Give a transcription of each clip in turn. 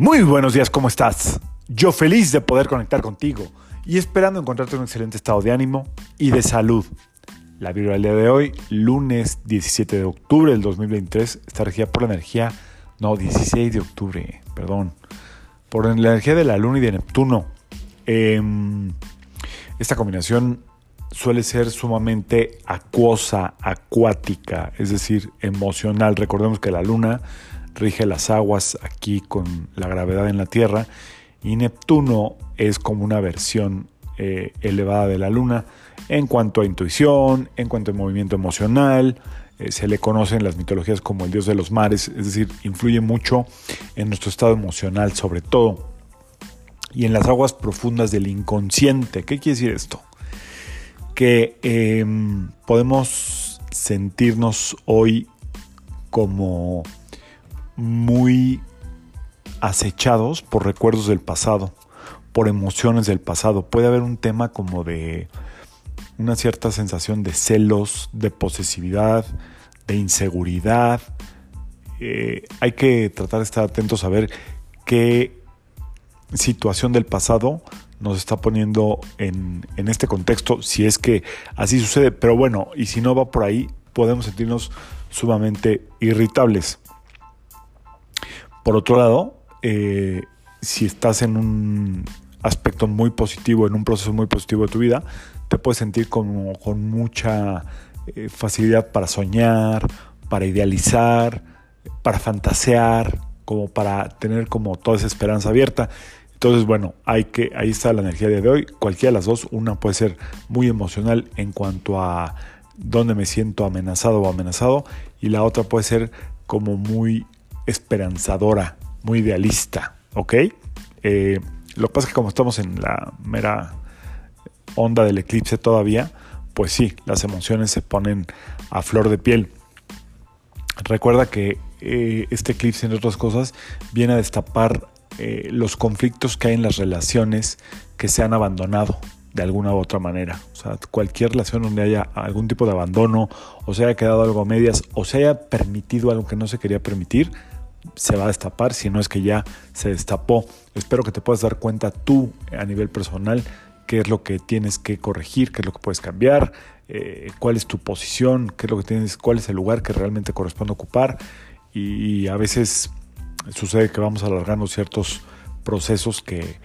Muy buenos días, ¿cómo estás? Yo feliz de poder conectar contigo y esperando encontrarte en un excelente estado de ánimo y de salud. La vibra del día de hoy, lunes 17 de octubre del 2023, está regida por la energía, no, 16 de octubre, perdón, por la energía de la luna y de Neptuno. Em, esta combinación suele ser sumamente acuosa, acuática, es decir, emocional. Recordemos que la luna rige las aguas aquí con la gravedad en la Tierra y Neptuno es como una versión eh, elevada de la Luna en cuanto a intuición, en cuanto a movimiento emocional. Eh, se le conoce en las mitologías como el dios de los mares, es decir, influye mucho en nuestro estado emocional sobre todo y en las aguas profundas del inconsciente. ¿Qué quiere decir esto? Que em, podemos sentirnos hoy como muy acechados por recuerdos del pasado, por emociones del pasado. Puede haber un tema como de una cierta sensación de celos, de posesividad, de inseguridad. Eh, hay que tratar de estar atentos a ver qué situación del pasado nos está poniendo en, en, este contexto, si es que así sucede. Pero bueno, y si no va por ahí, podemos sentirnos sumamente irritables. Por otro lado, eh, si estás en un aspecto muy positivo, en un proceso muy positivo de tu vida, te puedes sentir con mucha eh, facilidad para soñar, para idealizar, para fantasear, como para tener como toda esa esperanza abierta. Entonces, bueno, hay que, ahí está la energía de hoy. Cualquiera de las dos, una puede ser muy emocional en cuanto a dónde me siento amenazado o amenazado, y la otra puede ser como muy esperanzadora, muy idealista, ¿ok? Eh, lo que pasa es que como estamos en la mera onda del eclipse todavía, pues sí, las emociones se ponen a flor de piel. Recuerda que eh, este eclipse, entre otras cosas, viene a destapar eh, los conflictos que hay en las relaciones que se han abandonado de alguna u otra manera. O sea, cualquier relación donde haya algún tipo de abandono, o se haya quedado algo a medias, o se haya permitido algo que no se quería permitir, se va a destapar, si no es que ya se destapó. Espero que te puedas dar cuenta tú a nivel personal qué es lo que tienes que corregir, qué es lo que puedes cambiar, eh, cuál es tu posición, qué es lo que tienes, cuál es el lugar que realmente corresponde ocupar. Y, a veces sucede que vamos alargando ciertos procesos que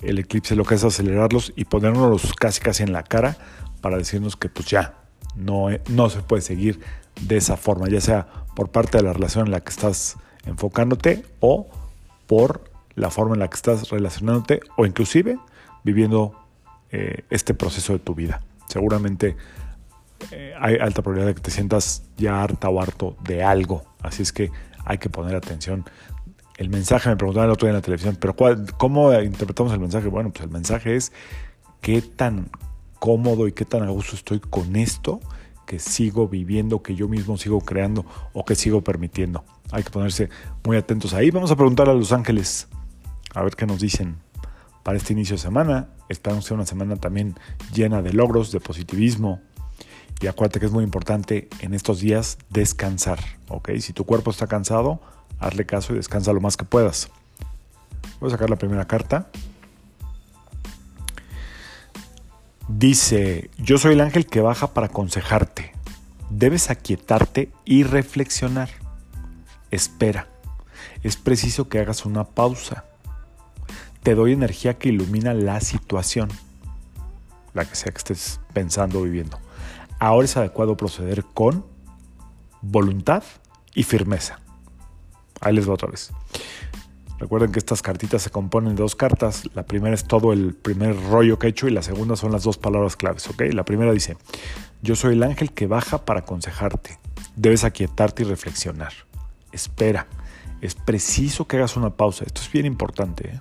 el eclipse lo que es acelerarlos y ponernos casi casi en la cara para decirnos que pues ya no, no se puede seguir de esa forma, ya sea por parte de la relación en la que estás enfocándote o por la forma en la que estás relacionándote o inclusive viviendo eh, este proceso de tu vida. Seguramente eh, hay alta probabilidad de que te sientas ya harta o harto de algo, así es que hay que poner atención. El mensaje, me preguntaban el otro día en la televisión, pero ¿cómo interpretamos el mensaje? Bueno, pues el mensaje es qué tan cómodo y qué tan a gusto estoy con esto que sigo viviendo, que yo mismo sigo creando o que sigo permitiendo. Hay que ponerse muy atentos ahí. Vamos a preguntar a los ángeles a ver qué nos dicen para este inicio de semana. Esperamos sea una semana también llena de logros, de positivismo. Y acuérdate que es muy importante en estos días descansar, ¿ok? Si tu cuerpo está cansado, hazle caso y descansa lo más que puedas. Voy a sacar la primera carta. Dice, yo soy el ángel que baja para aconsejarte. Debes aquietarte y reflexionar. Espera. Es preciso que hagas una pausa. Te doy energía que ilumina la situación, la que sea que estés pensando o viviendo. Ahora es adecuado proceder con voluntad y firmeza. Ahí les va otra vez. Recuerden que estas cartitas se componen de dos cartas. La primera es todo el primer rollo que he hecho y la segunda son las dos palabras claves, ¿ok? La primera dice, yo soy el ángel que baja para aconsejarte. Debes aquietarte y reflexionar. Espera. Es preciso que hagas una pausa. Esto es bien importante. ¿eh?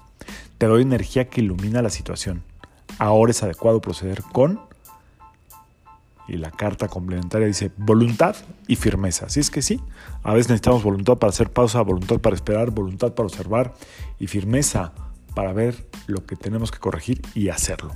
Te doy energía que ilumina la situación. Ahora es adecuado proceder con y la carta complementaria dice voluntad y firmeza. Así es que sí, a veces necesitamos voluntad para hacer pausa, voluntad para esperar, voluntad para observar y firmeza para ver lo que tenemos que corregir y hacerlo.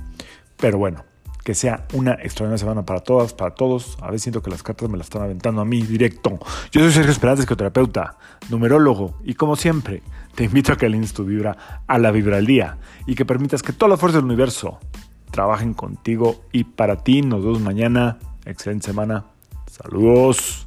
Pero bueno, que sea una extraordinaria semana para todas, para todos. A veces siento que las cartas me las están aventando a mí directo. Yo soy Sergio Esperanza, psicoterapeuta, numerólogo, y como siempre, te invito a que alines tu vibra a la vibra al día y que permitas que todas las fuerzas del universo trabajen contigo y para ti. Nos vemos mañana. Excelente semana. Saludos.